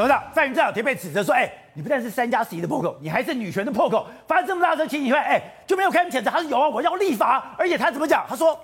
董事长范云这两天被指责说，哎，你不但是三加十一的破口，你还是女权的破口。发生这么大的事情，你会哎就没有开门谴责？他说有啊，我要立法。而且他怎么讲？他说，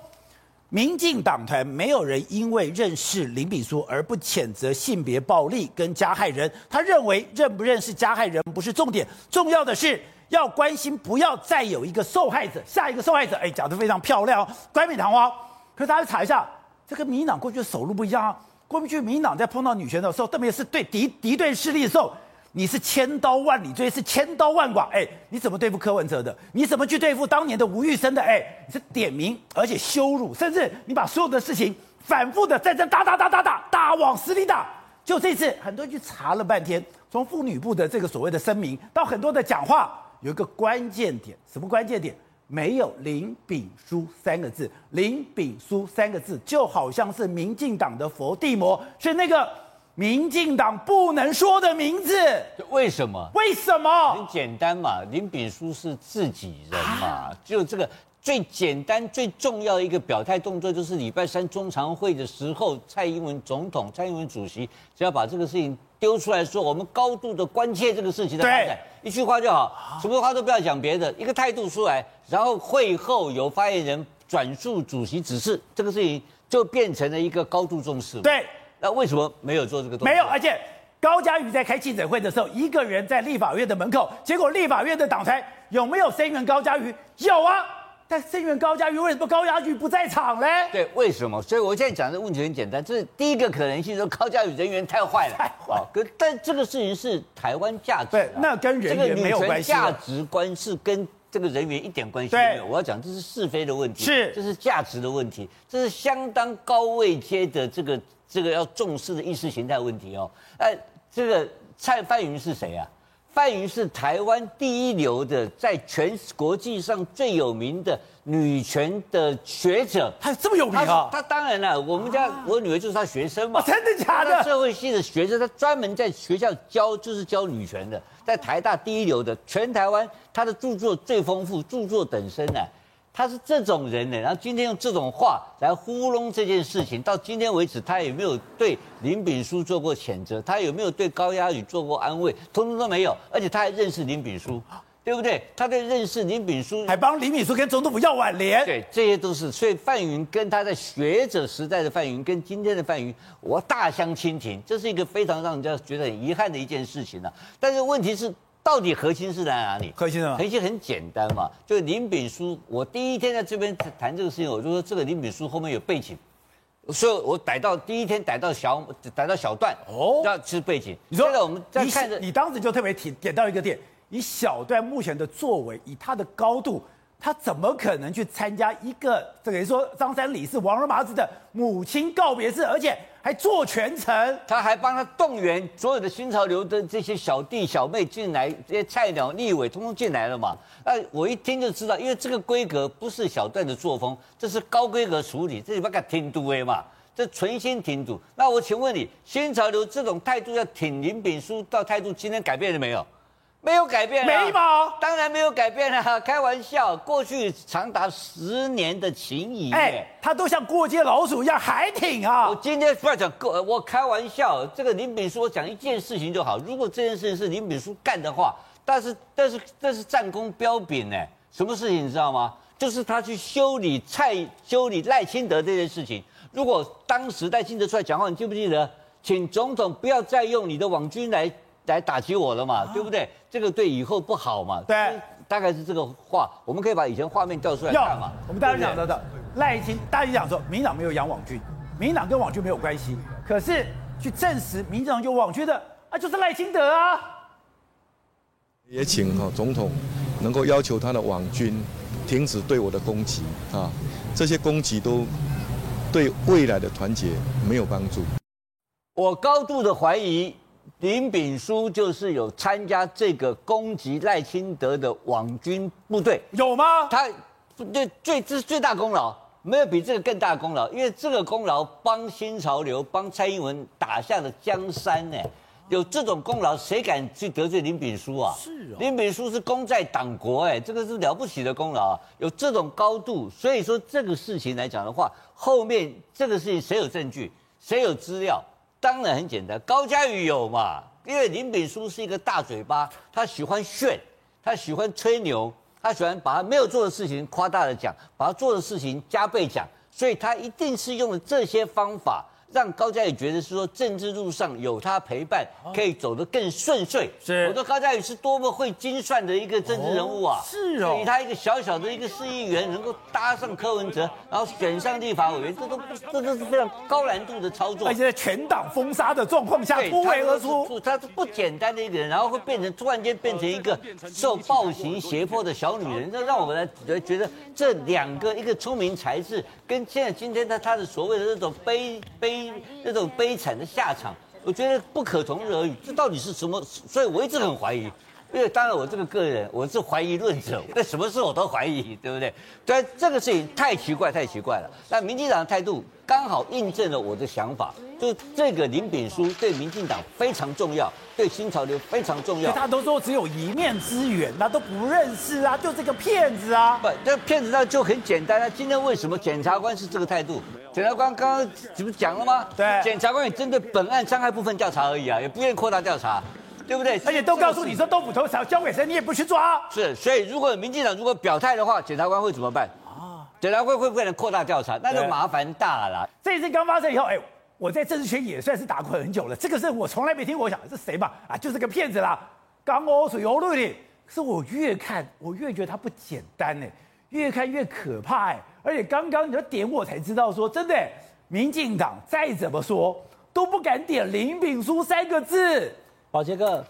民进党团没有人因为认识林炳书而不谴责性别暴力跟加害人。他认为认不认识加害人不是重点，重要的是要关心，不要再有一个受害者，下一个受害者。哎，讲得非常漂亮哦，冠冕堂皇。可是大家查一下，这个民进党过去的手路不一样啊。过不去，民党在碰到女权的时候，特别是对敌敌对势力的时候，你是千刀万里追，是千刀万剐。哎，你怎么对付柯文哲的？你怎么去对付当年的吴玉生的？哎，你是点名而且羞辱，甚至你把所有的事情反复的在这打打打打打打往死里打。就这次，很多人去查了半天，从妇女部的这个所谓的声明到很多的讲话，有一个关键点，什么关键点？没有林炳书三个字，林炳书三个字就好像是民进党的佛地魔，是那个民进党不能说的名字。为什么？为什么？很简单嘛，林炳书是自己人嘛，啊、就这个最简单最重要的一个表态动作，就是礼拜三中常会的时候，蔡英文总统、蔡英文主席只要把这个事情。丢出来说，我们高度的关切这个事情的发展，一句话就好，什么话都不要讲别的，一个态度出来，然后会后有发言人转述主席指示，这个事情就变成了一个高度重视。对，那为什么没有做这个动作？没有，而且高嘉瑜在开记者会的时候，一个人在立法院的门口，结果立法院的党团有没有声援高嘉瑜？有啊。但声援高家瑜，为什么高嘉瑜不在场呢？对，为什么？所以我现在讲的问题很简单，这是第一个可能性，说高家瑜人缘太坏了，太坏。可但这个事情是台湾价值，对，那跟人缘没有关系。价值观是跟这个人缘一点关系没有。我要讲这是是非的问题，是这是价值的问题，这是相当高位阶的这个这个要重视的意识形态问题哦。哎，这个蔡范云是谁啊？范云是台湾第一流的，在全国际上最有名的女权的学者。她这么有名啊？她当然了，我们家我女儿就是她学生嘛。真的假的？社会系的学生，她专门在学校教，就是教女权的，在台大第一流的，全台湾她的著作最丰富，著作等身啊。他是这种人呢，然后今天用这种话来糊弄这件事情，到今天为止，他有没有对林炳书做过谴责，他有没有对高嘉瑜做过安慰，通通都没有，而且他还认识林炳书，对不对？他对认识林炳书，还帮林炳书跟总统府要挽联，对，这些都是。所以范云跟他在学者时代的范云，跟今天的范云，我大相倾庭，这是一个非常让人家觉得很遗憾的一件事情啊。但是问题是。到底核心是在哪里？核心什么？核心很简单嘛，就是林炳书。我第一天在这边谈这个事情，我就说这个林炳书后面有背景，所以我逮到第一天逮到小逮到小段哦，这是背景。你说我们在看着，你当时就特别提点到一个点，以小段目前的作为，以他的高度。他怎么可能去参加一个等于说张三李四王二麻子的母亲告别式，而且还做全程？他还帮他动员所有的新潮流的这些小弟小妹进来，这些菜鸟立委通通进来了嘛？那我一听就知道，因为这个规格不是小段的作风，这是高规格处理，这里边敢挺独哎嘛？这存心挺独。那我请问你，新潮流这种态度要挺林炳书，到态度今天改变了没有？没有改变，没毛，当然没有改变了。开玩笑，过去长达十年的情谊，哎，他都像过街老鼠一样，还挺啊。我今天不要讲，我开玩笑，这个林炳书我讲一件事情就好。如果这件事情是林炳书干的话，但是但是这是战功彪炳呢，什么事情你知道吗？就是他去修理蔡修理赖清德这件事情。如果当时赖清德出来讲话，你记不记得？请总统不要再用你的网军来。来打击我了嘛，啊、对不对？这个对以后不好嘛。对，大概是这个话。我们可以把以前画面调出来看嘛。我们大家讲到的赖清，大家讲说，民党没有养网军，民党跟网军没有关系。可是去证实民党有网军的啊，就是赖清德啊。也请哈总统能够要求他的网军停止对我的攻击啊，这些攻击都对未来的团结没有帮助。我高度的怀疑。林炳书就是有参加这个攻击赖清德的网军部队，有吗？他对最这是最大功劳，没有比这个更大功劳，因为这个功劳帮新潮流、帮蔡英文打下了江山呢。有这种功劳，谁敢去得罪林炳书啊？是啊，林炳书是功在党国，哎，这个是了不起的功劳啊。有这种高度，所以说这个事情来讲的话，后面这个事情谁有证据，谁有资料？当然很简单，高嘉宇有嘛，因为林炳书是一个大嘴巴，他喜欢炫，他喜欢吹牛，他喜欢把他没有做的事情夸大的讲，把他做的事情加倍讲，所以他一定是用了这些方法。让高嘉宇觉得是说政治路上有他陪伴，可以走得更顺遂。是，我说高嘉宇是多么会精算的一个政治人物啊！是哦，以他一个小小的一个市议员，能够搭上柯文哲，然后选上立法委员，这都这都是非常高难度的操作。而且在全党封杀的状况下突围而出，他是不简单的一个人，然后会变成突然间变成一个受暴行胁迫的小女人，这让我们来觉得这两个一个聪明才智，跟现在今天他他的所谓的那种悲那种悲惨的下场，我觉得不可同日而语。这到底是什么？所以我一直很怀疑，因为当然我这个个人我是怀疑论者，对什么事我都怀疑，对不对？但这个事情太奇怪，太奇怪了。那民进党的态度刚好印证了我的想法，就这个林炳书对民进党非常重要，对新潮流非常重要。他都说只有一面之缘，那都不认识啊，就这个骗子啊！不，这骗子那就很简单啊。今天为什么检察官是这个态度？检察官刚刚不是讲了吗？对，检察官也针对本案伤害部分调查而已啊，也不愿意扩大调查，对不对？而且都告诉你说豆腐头要，交给谁你也不去抓。是，所以如果民进党如果表态的话，检察官会怎么办？啊检察官会不会能扩大调查？那就麻烦大了。这一次刚发生以后，哎，我在政治圈也算是打滚很久了。这个事我从来没听过，我想是谁嘛？啊，就是个骗子啦。刚欧水欧陆的，是我越看我越觉得他不简单呢，越看越可怕哎。而且刚刚你要点我才知道说，真的，民进党再怎么说都不敢点林炳书三个字。宝杰哥，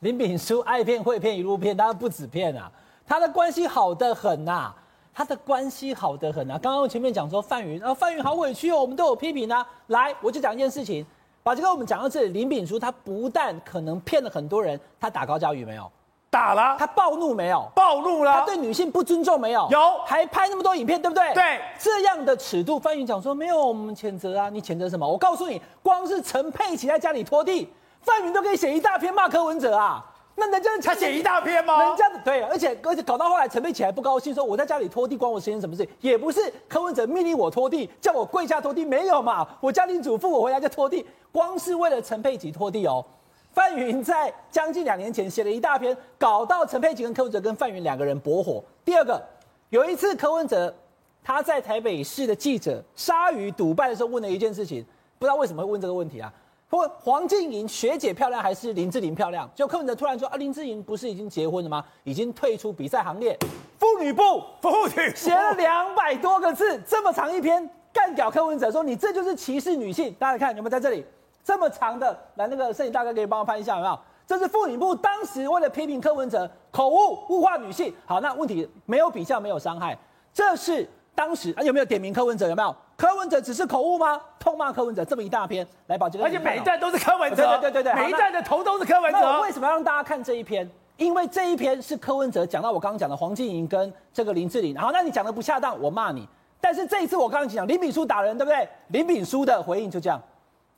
林炳书爱骗会骗一路骗，他不止骗啊，他的关系好得很呐、啊。他的关系好得很啊！刚刚前面讲说范云，范云好委屈哦，我们都有批评啊。来，我就讲一件事情，宝杰哥我们讲到这里，林炳书他不但可能骗了很多人，他打高嘉瑜没有？打了。他暴怒没有？暴怒了。他对女性不尊重没有？有。还拍那么多影片，对不对？对。这样的尺度，范云讲说没有，我们谴责啊，你谴责什么？我告诉你，光是陈佩琪在家里拖地，范云都可以写一大篇骂柯文哲啊。那人家才写一大篇吗？人家对，而且而且搞到后来，陈佩琪还不高兴，说我在家里拖地关我实验什么事？也不是柯文哲命令我拖地，叫我跪下拖地，没有嘛？我家庭主妇，我回来就拖地，光是为了陈佩琪拖地哦。范云在将近两年前写了一大篇，搞到陈佩琪跟柯文哲跟范云两个人驳火。第二个，有一次柯文哲他在台北市的记者鲨鱼赌败的时候问了一件事情，不知道为什么会问这个问题啊？问黄静莹学姐漂亮还是林志玲漂亮？就柯文哲突然说啊，林志玲不是已经结婚了吗？已经退出比赛行列。妇女部妇女写了两百多个字，这么长一篇干掉柯文哲，说你这就是歧视女性。大家看有没有在这里这么长的？来，那个摄影大哥可以帮我拍一下有没有？这是妇女部当时为了批评柯文哲口误物化女性。好，那问题没有比较，没有伤害，这是。当时啊，有没有点名柯文哲？有没有？柯文哲只是口误吗？痛骂柯文哲这么一大篇，来把这个，而且每一段都是柯文哲，对对对对，每一段的头都是柯文哲。那我为什么要让大家看这一篇？因为这一篇是柯文哲讲到我刚刚讲的黄静莹跟这个林志玲。好，那你讲的不恰当，我骂你。但是这一次我刚刚讲林炳书打人，对不对？林炳书的回应就这样，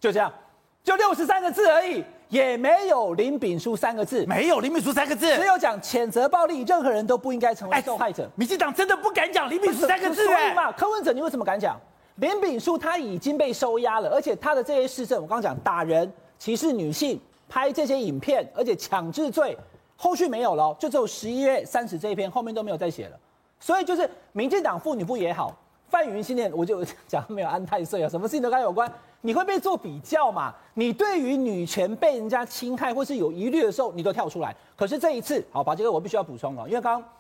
就这样，就六十三个字而已。也没有林炳书三个字，没有林炳书三个字，只有讲谴责暴力，任何人都不应该成为受害者。民进党真的不敢讲林炳书三个字，所以嘛，柯文哲你为什么敢讲？林炳书他已经被收押了，而且他的这些事证，我刚刚讲打人、歧视女性、拍这些影片，而且强制罪，后续没有了，就只有十一月三十这一篇，后面都没有再写了。所以就是民进党妇女部也好。范云心念我就讲没有安太岁啊，什么事情都跟他有关，你会被做比较嘛？你对于女权被人家侵害或是有疑虑的时候，你都跳出来。可是这一次，好，把这个我必须要补充了，因为刚刚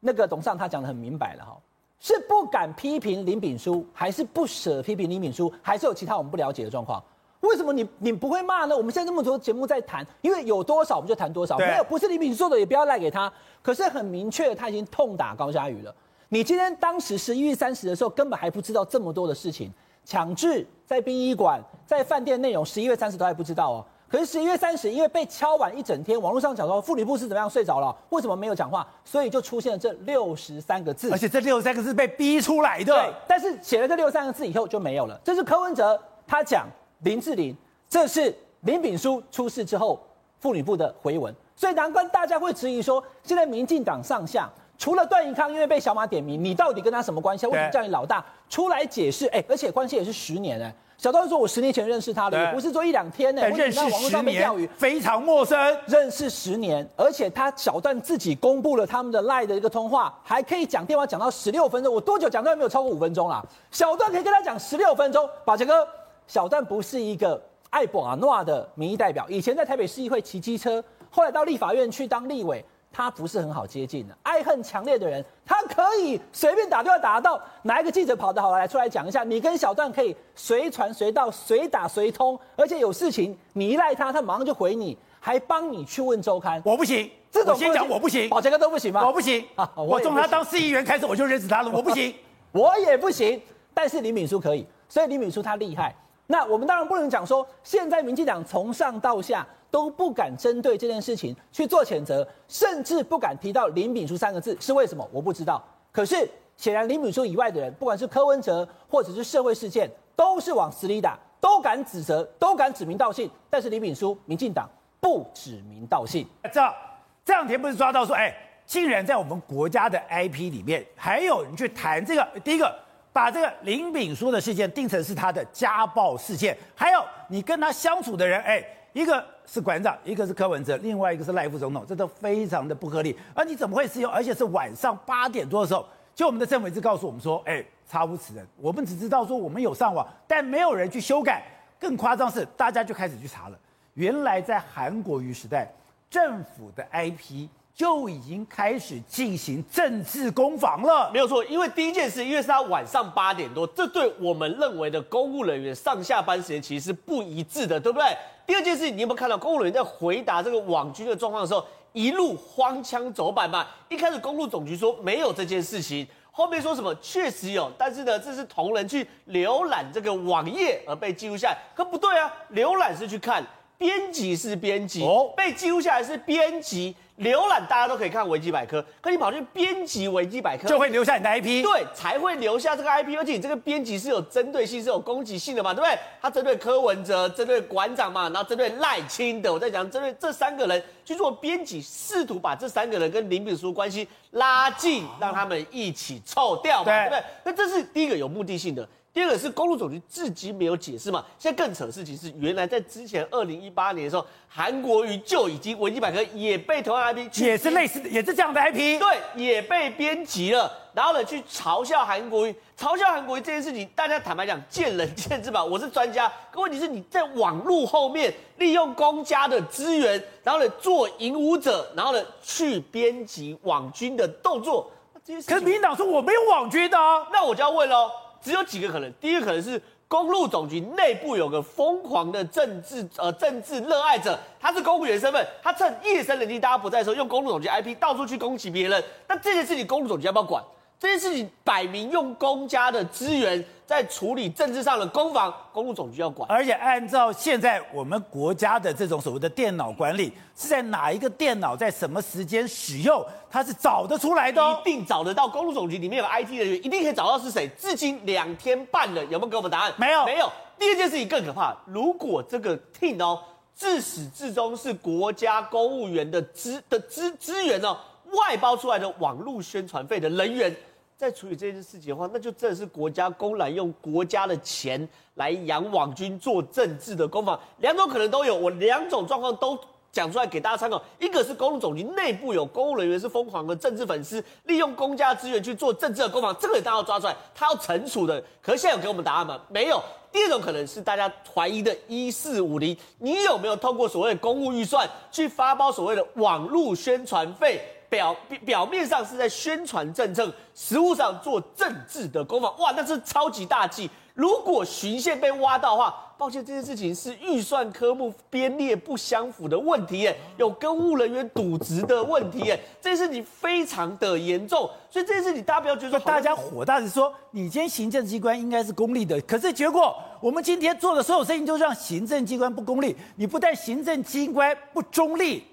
那个董事长他讲的很明白了哈，是不敢批评林炳书，还是不舍批评林炳书，还是有其他我们不了解的状况？为什么你你不会骂呢？我们现在这么多节目在谈，因为有多少我们就谈多少，没有不是林炳书做的也不要赖给他。可是很明确，他已经痛打高嘉宇了。你今天当时十一月三十的时候，根本还不知道这么多的事情，强制在殡仪馆、在饭店内容，十一月三十都还不知道哦。可是十一月三十，因为被敲碗一整天，网络上讲说妇女部是怎么样睡着了，为什么没有讲话，所以就出现了这六十三个字，而且这六十三个字被逼出来的。对，但是写了这六十三个字以后就没有了。这是柯文哲他讲林志玲，这是林炳书出事之后妇女部的回文，所以难怪大家会质疑说，现在民进党上下。除了段宜康因为被小马点名，你到底跟他什么关系？为什么叫你老大？出来解释，哎，而且关系也是十年哎，小段说：“我十年前认识他的，也不是说一两天呢。我认识网络上被钓鱼，非常陌生。认识十年，而且他小段自己公布了他们的赖的一个通话，还可以讲电话讲到十六分钟。我多久讲电话没有超过五分钟啦？小段可以跟他讲十六分钟。宝杰哥，小段不是一个爱博诺的民意代表，以前在台北市议会骑机车，后来到立法院去当立委。”他不是很好接近的，爱恨强烈的人，他可以随便打电话打得到，哪一个记者跑得好来出来讲一下，你跟小段可以随传随到，随打随通，而且有事情你依赖他，他马上就回你，还帮你去问周刊。我不行，这种我先讲我不行，宝杰哥都不行吗？我不行，啊、我从他当市议员开始我就认识他了，我不行，我也不行，但是李敏书可以，所以李敏书他厉害。那我们当然不能讲说，现在民进党从上到下都不敢针对这件事情去做谴责，甚至不敢提到林炳书三个字，是为什么？我不知道。可是显然林炳书以外的人，不管是柯文哲或者是社会事件，都是往死里打，都敢指责，都敢指名道姓。但是林炳书，民进党不指名道姓。这这两天不是抓到说，哎，竟然在我们国家的 IP 里面，还有人去谈这个，第一个。把这个林炳书的事件定成是他的家暴事件，还有你跟他相处的人，哎，一个是馆长，一个是柯文哲，另外一个是赖副总统，这都非常的不合理。而你怎么会使用？而且是晚上八点多的时候，就我们的政委就告诉我们说，哎，查无此人。我们只知道说我们有上网，但没有人去修改。更夸张是，大家就开始去查了，原来在韩国瑜时代，政府的 IP。就已经开始进行政治攻防了，没有错。因为第一件事，因为是他晚上八点多，这对我们认为的公务人员上下班时间其实是不一致的，对不对？第二件事，你有没有看到公务人员在回答这个网军的状况的时候，一路荒腔走板嘛？一开始公路总局说没有这件事情，后面说什么确实有，但是呢，这是同仁去浏览这个网页而被记录下来。可不对啊，浏览是去看，编辑是编辑，哦，被记录下来是编辑。浏览大家都可以看维基百科，可你跑去编辑维基百科，就会留下你的 IP，对，才会留下这个 IP，而且你这个编辑是有针对性、是有攻击性的嘛，对不对？他针对柯文哲，针对馆长嘛，然后针对赖清德，我在讲针对这三个人去做编辑，试图把这三个人跟林炳书关系拉近，让他们一起臭掉嘛，对，对不对？那这是第一个有目的性的。第二个是公路总局至今没有解释嘛？现在更扯的事情是，原来在之前二零一八年的时候，韩国瑜就已经维基百科也被同样 IP，也是类似的，也是这样的 IP，对，也被编辑了，然后呢去嘲笑韩国瑜，嘲笑韩国瑜这件事情，大家坦白讲见仁见智吧。我是专家，可问题是你在网络后面利用公家的资源，然后呢做引武者，然后呢去编辑网军的动作，可是民进党说我没有网军的啊，那我就要问喽。只有几个可能，第一个可能是公路总局内部有个疯狂的政治呃政治热爱者，他是公务员身份，他趁夜深人静大家不在的时候，用公路总局 IP 到处去攻击别人。那这件事情公路总局要不要管？这件事情摆明用公家的资源在处理政治上的攻防，公路总局要管。而且按照现在我们国家的这种所谓的电脑管理，是在哪一个电脑在什么时间使用，它是找得出来的，一定找得到。公路总局里面有 IT 人员，一定可以找到是谁。至今两天半了，有没有给我们答案？没有，没有。第二件事情更可怕，如果这个 team 哦，自始至终是国家公务员的资的资资源哦，外包出来的网络宣传费的人员。在处理这件事情的话，那就真的是国家公然用国家的钱来养网军做政治的攻防，两种可能都有，我两种状况都讲出来给大家参考。一个是公路总局内部有公务人员是疯狂的政治粉丝，利用公家资源去做政治的攻防，这个也大家要抓出来，他要惩处的。可是现在有给我们答案吗？没有。第二种可能是大家怀疑的一四五零，你有没有透过所谓的公务预算去发包所谓的网络宣传费？表表面上是在宣传政策，实物上做政治的攻防，哇，那是超级大忌。如果巡线被挖到的话，抱歉，这件事情是预算科目编列不相符的问题，耶，有公务人员渎职的问题，耶，这件事情非常的严重。所以这件事情大家不要觉得说，大家火大的说，你今天行政机关应该是公立的，可是结果我们今天做的所有事情都让行政机关不公立，你不但行政机关不中立。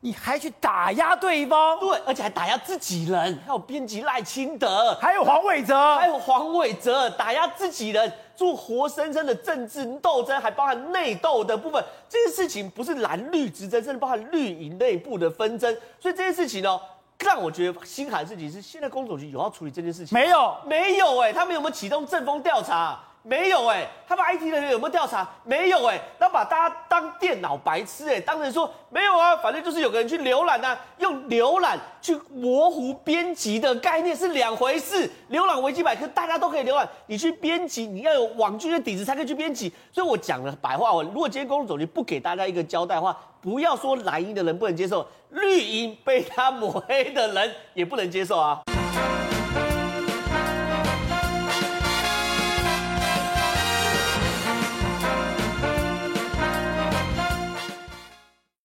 你还去打压对方，对，而且还打压自己人，还有编辑赖清德，还有黄伟哲，还有黄伟哲打压自己人，做活生生的政治斗争，还包含内斗的部分。这件事情不是蓝绿之争，甚至包含绿营内部的纷争。所以这件事情呢，让我觉得心寒的事情是，现在公总局有要处理这件事情？没有，没有、欸，哎，他们有没有启动政风调查？没有哎、他们 IT 人员有没有调查？没有哎、欸，那把大家当电脑白痴哎、欸，当成说没有啊，反正就是有个人去浏览啊，用浏览去模糊编辑的概念是两回事。浏览维基百科大家都可以浏览，你去编辑你要有网军的底子才可以去编辑。所以我讲了白话文，如果今天公路总局不给大家一个交代的话，不要说蓝营的人不能接受，绿营被他抹黑的人也不能接受啊。